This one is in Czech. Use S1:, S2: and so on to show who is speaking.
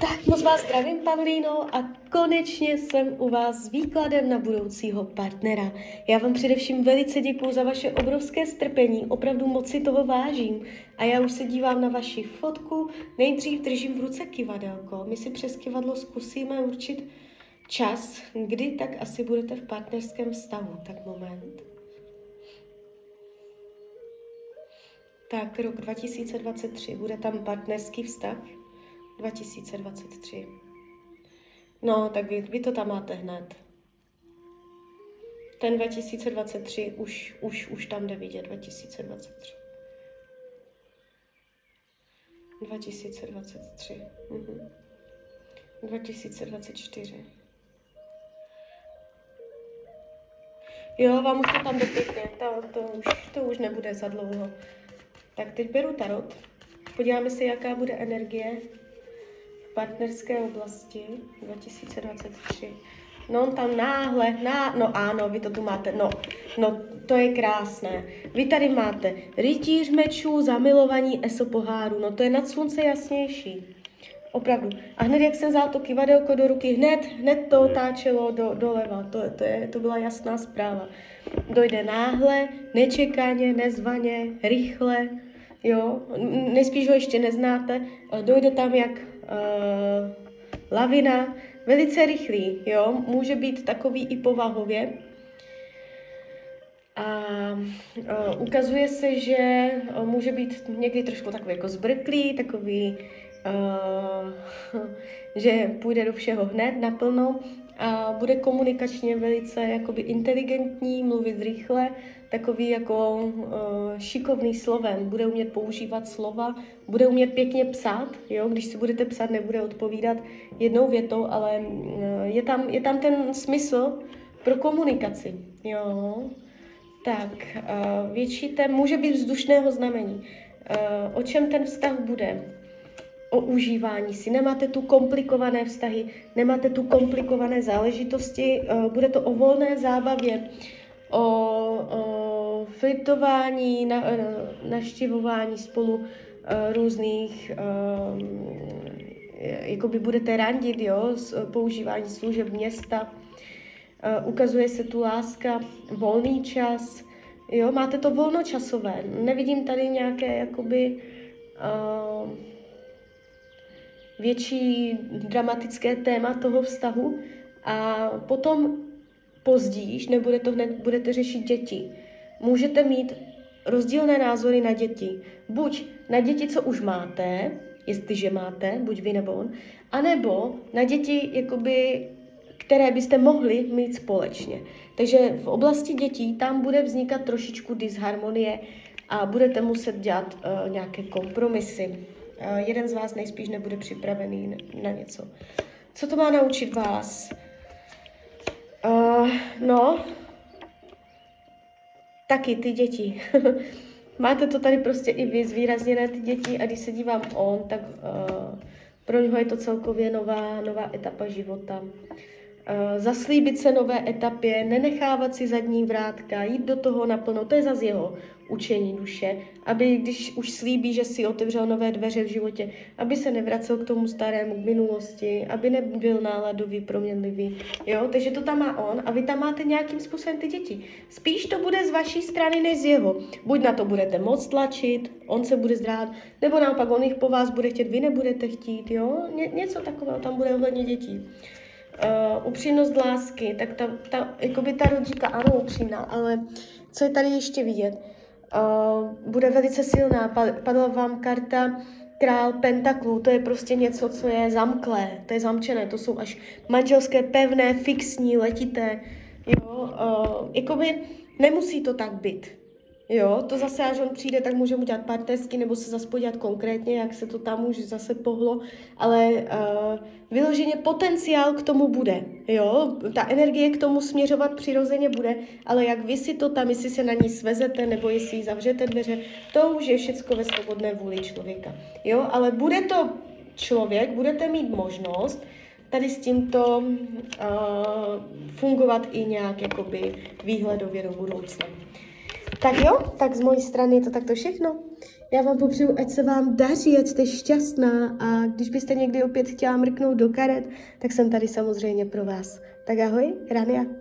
S1: Tak moc vás zdravím, Pavlíno, a konečně jsem u vás s výkladem na budoucího partnera. Já vám především velice děkuji za vaše obrovské strpení, opravdu moc si toho vážím. A já už se dívám na vaši fotku, nejdřív držím v ruce kivadelko. My si přes kivadlo zkusíme určit čas, kdy tak asi budete v partnerském vztahu. Tak moment. Tak rok 2023, bude tam partnerský vztah? 2023. No, tak vy, vy to tam máte hned. Ten 2023 už, už, už tam jde vidět, 2023. 2023. Mhm. 2024. Jo, vám už to tam jde to, to, už, to už nebude za dlouho. Tak teď beru tarot. Podíváme se, jaká bude energie partnerské oblasti 2023. No on tam náhle, ná, no ano, vy to tu máte, no, no to je krásné. Vy tady máte rytíř mečů, zamilovaní eso poháru, no to je nad slunce jasnější. Opravdu. A hned, jak jsem vzal to kivadelko do ruky, hned, hned to otáčelo do, doleva. To, to, je, to byla jasná zpráva. Dojde náhle, nečekaně, nezvaně, rychle, jo, nejspíš ho ještě neznáte, dojde tam jak uh, lavina, velice rychlý, jo, může být takový i povahově. A uh, ukazuje se, že uh, může být někdy trošku takový jako zbrklý, takový, uh, že půjde do všeho hned naplno bude komunikačně velice jakoby inteligentní, mluvit rychle, takový jako uh, šikovný slovem, bude umět používat slova, bude umět pěkně psát, jo, když si budete psát, nebude odpovídat jednou větou, ale uh, je, tam, je tam ten smysl pro komunikaci, jo. Tak, uh, větší ten může být vzdušného znamení. Uh, o čem ten vztah bude? O užívání si, nemáte tu komplikované vztahy, nemáte tu komplikované záležitosti, bude to o volné zábavě, o, o flirtování, na, e, navštěvování spolu e, různých, jakoby budete randit, jo, používání služeb města, ukazuje se tu láska, volný čas, jo, máte to volnočasové, nevidím tady nějaké, jakoby, uh, větší dramatické téma toho vztahu a potom později, nebude to hned, budete řešit děti. Můžete mít rozdílné názory na děti. Buď na děti, co už máte, jestliže máte, buď vy nebo on, anebo na děti, jakoby, které byste mohli mít společně. Takže v oblasti dětí tam bude vznikat trošičku disharmonie a budete muset dělat uh, nějaké kompromisy. Jeden z vás nejspíš nebude připravený na něco. Co to má naučit vás? Uh, no, taky ty děti. Máte to tady prostě i vy zvýrazněné ty děti a když se dívám on, tak uh, pro něho je to celkově nová, nová etapa života. Uh, zaslíbit se nové etapě, nenechávat si zadní vrátka, jít do toho naplno, to je zase jeho učení duše, aby když už slíbí, že si otevřel nové dveře v životě, aby se nevracel k tomu starému, k minulosti, aby nebyl náladový, proměnlivý, jo, takže to tam má on a vy tam máte nějakým způsobem ty děti. Spíš to bude z vaší strany než z jeho. Buď na to budete moc tlačit, on se bude zdrát, nebo naopak on jich po vás bude chtět, vy nebudete chtít, jo, Ně, něco takového tam bude ohledně dětí. Uh, upřímnost lásky, tak ta, ta, jakoby ta rodíka, ano, upřímná, ale co je tady ještě vidět? Bude velice silná. Padla vám karta král pentaklů, to je prostě něco, co je zamklé, to je zamčené, to jsou až manželské, pevné, fixní, letité, jo, uh, jakoby nemusí to tak být. Jo, to zase, až on přijde, tak můžeme udělat partnersky nebo se zase podívat konkrétně, jak se to tam už zase pohlo, ale uh, vyloženě potenciál k tomu bude, jo, ta energie k tomu směřovat přirozeně bude, ale jak vy si to tam, jestli se na ní svezete nebo jestli jí zavřete dveře, to už je všecko ve svobodné vůli člověka, jo, ale bude to člověk, budete mít možnost tady s tímto uh, fungovat i nějak jakoby výhledově do budoucna. Tak jo, tak z mojí strany je to takto všechno. Já vám popřeju, ať se vám daří, ať jste šťastná a když byste někdy opět chtěla mrknout do karet, tak jsem tady samozřejmě pro vás. Tak ahoj, Rania.